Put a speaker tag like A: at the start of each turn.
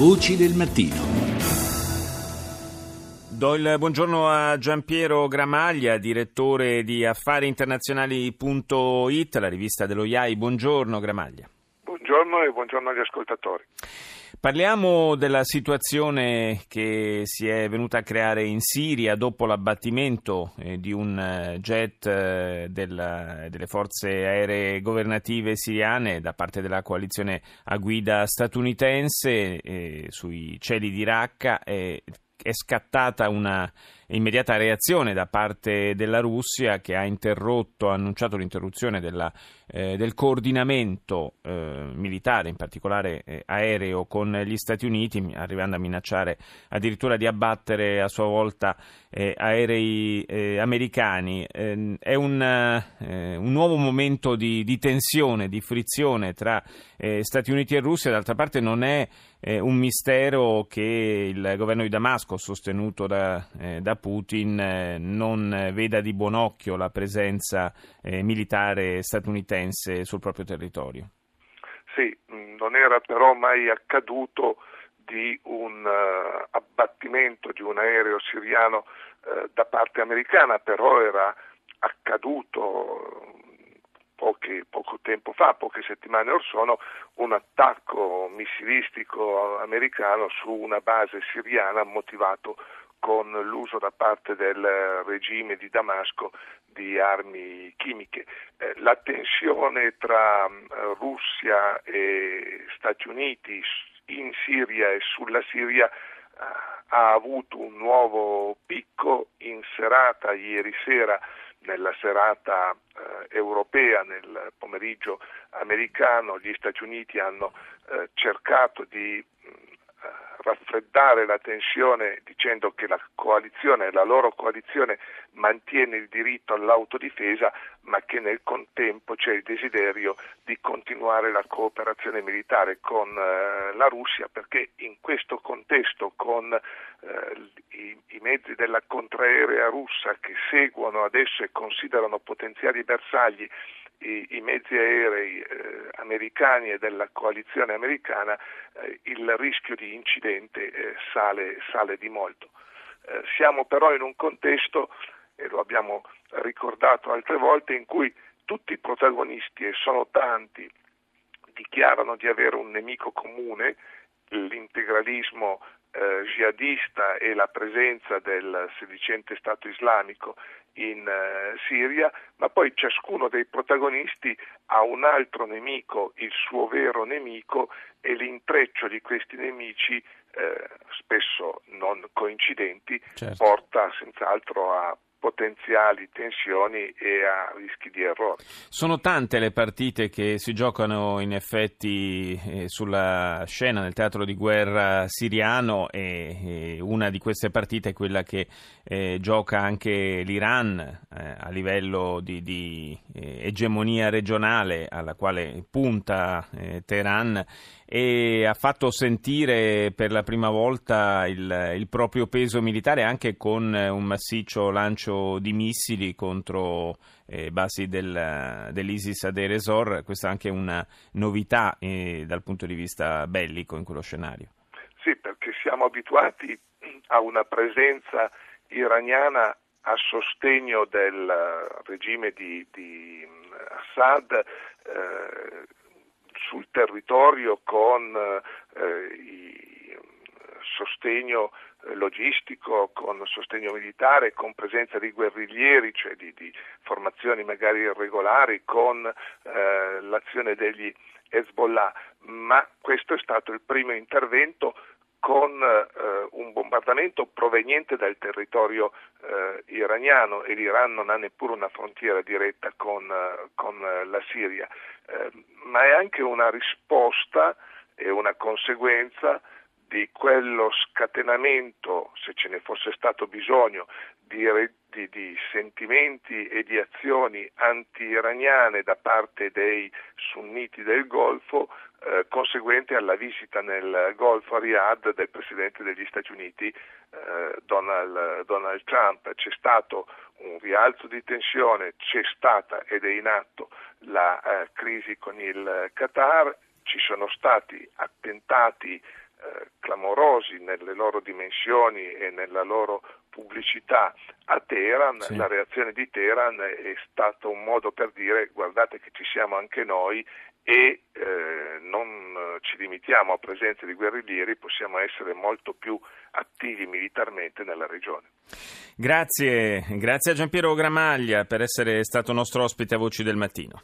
A: Voci del mattino.
B: Do il buongiorno a Giampiero Gramaglia, direttore di affariinternazionali.it, la rivista dello IAI. Buongiorno Gramaglia.
C: Buongiorno e buongiorno agli ascoltatori.
B: Parliamo della situazione che si è venuta a creare in Siria dopo l'abbattimento eh, di un eh, jet eh, delle forze aeree governative siriane da parte della coalizione a guida statunitense sui cieli di Raqqa. è scattata una immediata reazione da parte della Russia che ha interrotto, ha annunciato l'interruzione della, eh, del coordinamento eh, militare, in particolare eh, aereo, con gli Stati Uniti, arrivando a minacciare addirittura di abbattere a sua volta eh, aerei eh, americani. Ehm, è un, eh, un, nuovo momento di, di, tensione, di frizione tra Stati Uniti e Russia, d'altra parte non è un mistero che il governo di Damasco, sostenuto da, da Putin eh, non veda di buon occhio la presenza eh, militare statunitense sul proprio territorio.
C: Sì, mm, non era però mai accaduto di un uh, abbattimento di un aereo siriano da parte americana, però era accaduto pochi, poco tempo fa, poche settimane or sono, un attacco missilistico americano su una base siriana motivato con l'uso da parte del regime di Damasco di armi chimiche. Eh, la tensione tra eh, Russia e Stati Uniti in Siria e sulla Siria eh, ha avuto un nuovo picco in serata ieri sera nella serata eh, europea, nel pomeriggio americano, gli Stati Uniti hanno eh, cercato di raffreddare la tensione dicendo che la coalizione, la loro coalizione mantiene il diritto all'autodifesa ma che nel contempo c'è il desiderio di continuare la cooperazione militare con eh, la Russia perché in questo contesto con eh, i, i, mezzi della contraerea russa che seguono adesso e considerano potenziali bersagli i, i mezzi aerei eh, americani e della coalizione americana eh, il rischio di incidente eh, sale, sale, di molto. Eh, siamo però in un contesto, e lo abbiamo ricordato altre volte, in cui tutti i protagonisti, e sono tanti, dichiarano di avere un nemico comune, l'integralismo eh, jihadista e la presenza del sedicente Stato islamico in eh, Siria, ma poi ciascuno dei protagonisti ha un altro nemico, il suo vero nemico, e l'intreccio di questi nemici, eh, spesso non coincidenti, certo. porta senz'altro a potenziali tensioni e a rischi di errore.
B: Sono tante le partite che si giocano in effetti eh, sulla scena nel teatro di guerra siriano e, una di queste partite è quella che eh, gioca anche l'Iran eh, a livello di, di egemonia regionale alla quale punta eh, Teheran e ha fatto sentire per la prima volta il, il proprio peso militare anche con un massiccio lancio di missili contro eh, basi del, dell'ISIS a Deir. Questa è anche una novità eh, dal punto di vista bellico in quello scenario.
C: Sì, perché siamo abituati a una presenza iraniana a sostegno del regime di, di Assad eh, sul territorio con eh, il sostegno logistico, con sostegno militare, con presenza di guerriglieri, cioè di, di formazioni magari irregolari, con eh, l'azione degli Hezbollah, ma questo è stato il primo intervento con eh, un bombardamento proveniente dal territorio eh, iraniano e l'Iran non ha neppure una frontiera diretta con, eh, con la Siria, eh, ma è anche una risposta e una conseguenza di quello scatenamento, se ce ne fosse stato bisogno, di, di, di, sentimenti e di azioni anti-iraniane da parte dei sunniti del Golfo, eh, conseguente alla visita nel Golfo a Riyadh del Presidente degli Stati Uniti eh, Donald, Donald Trump. C'è stato un rialzo di tensione, c'è stata ed è in atto la eh, crisi con il Qatar, ci sono stati attentati eh, clamorosi nelle loro dimensioni e nella loro pubblicità a Teheran, sì. la reazione di Teheran è stato un modo per dire guardate che ci siamo anche noi e eh, non ci limitiamo a presenze di guerriglieri, possiamo essere molto più attivi militarmente nella regione.
B: Grazie, grazie a Giampiero Gramaglia per essere stato nostro ospite a Voci del Mattino.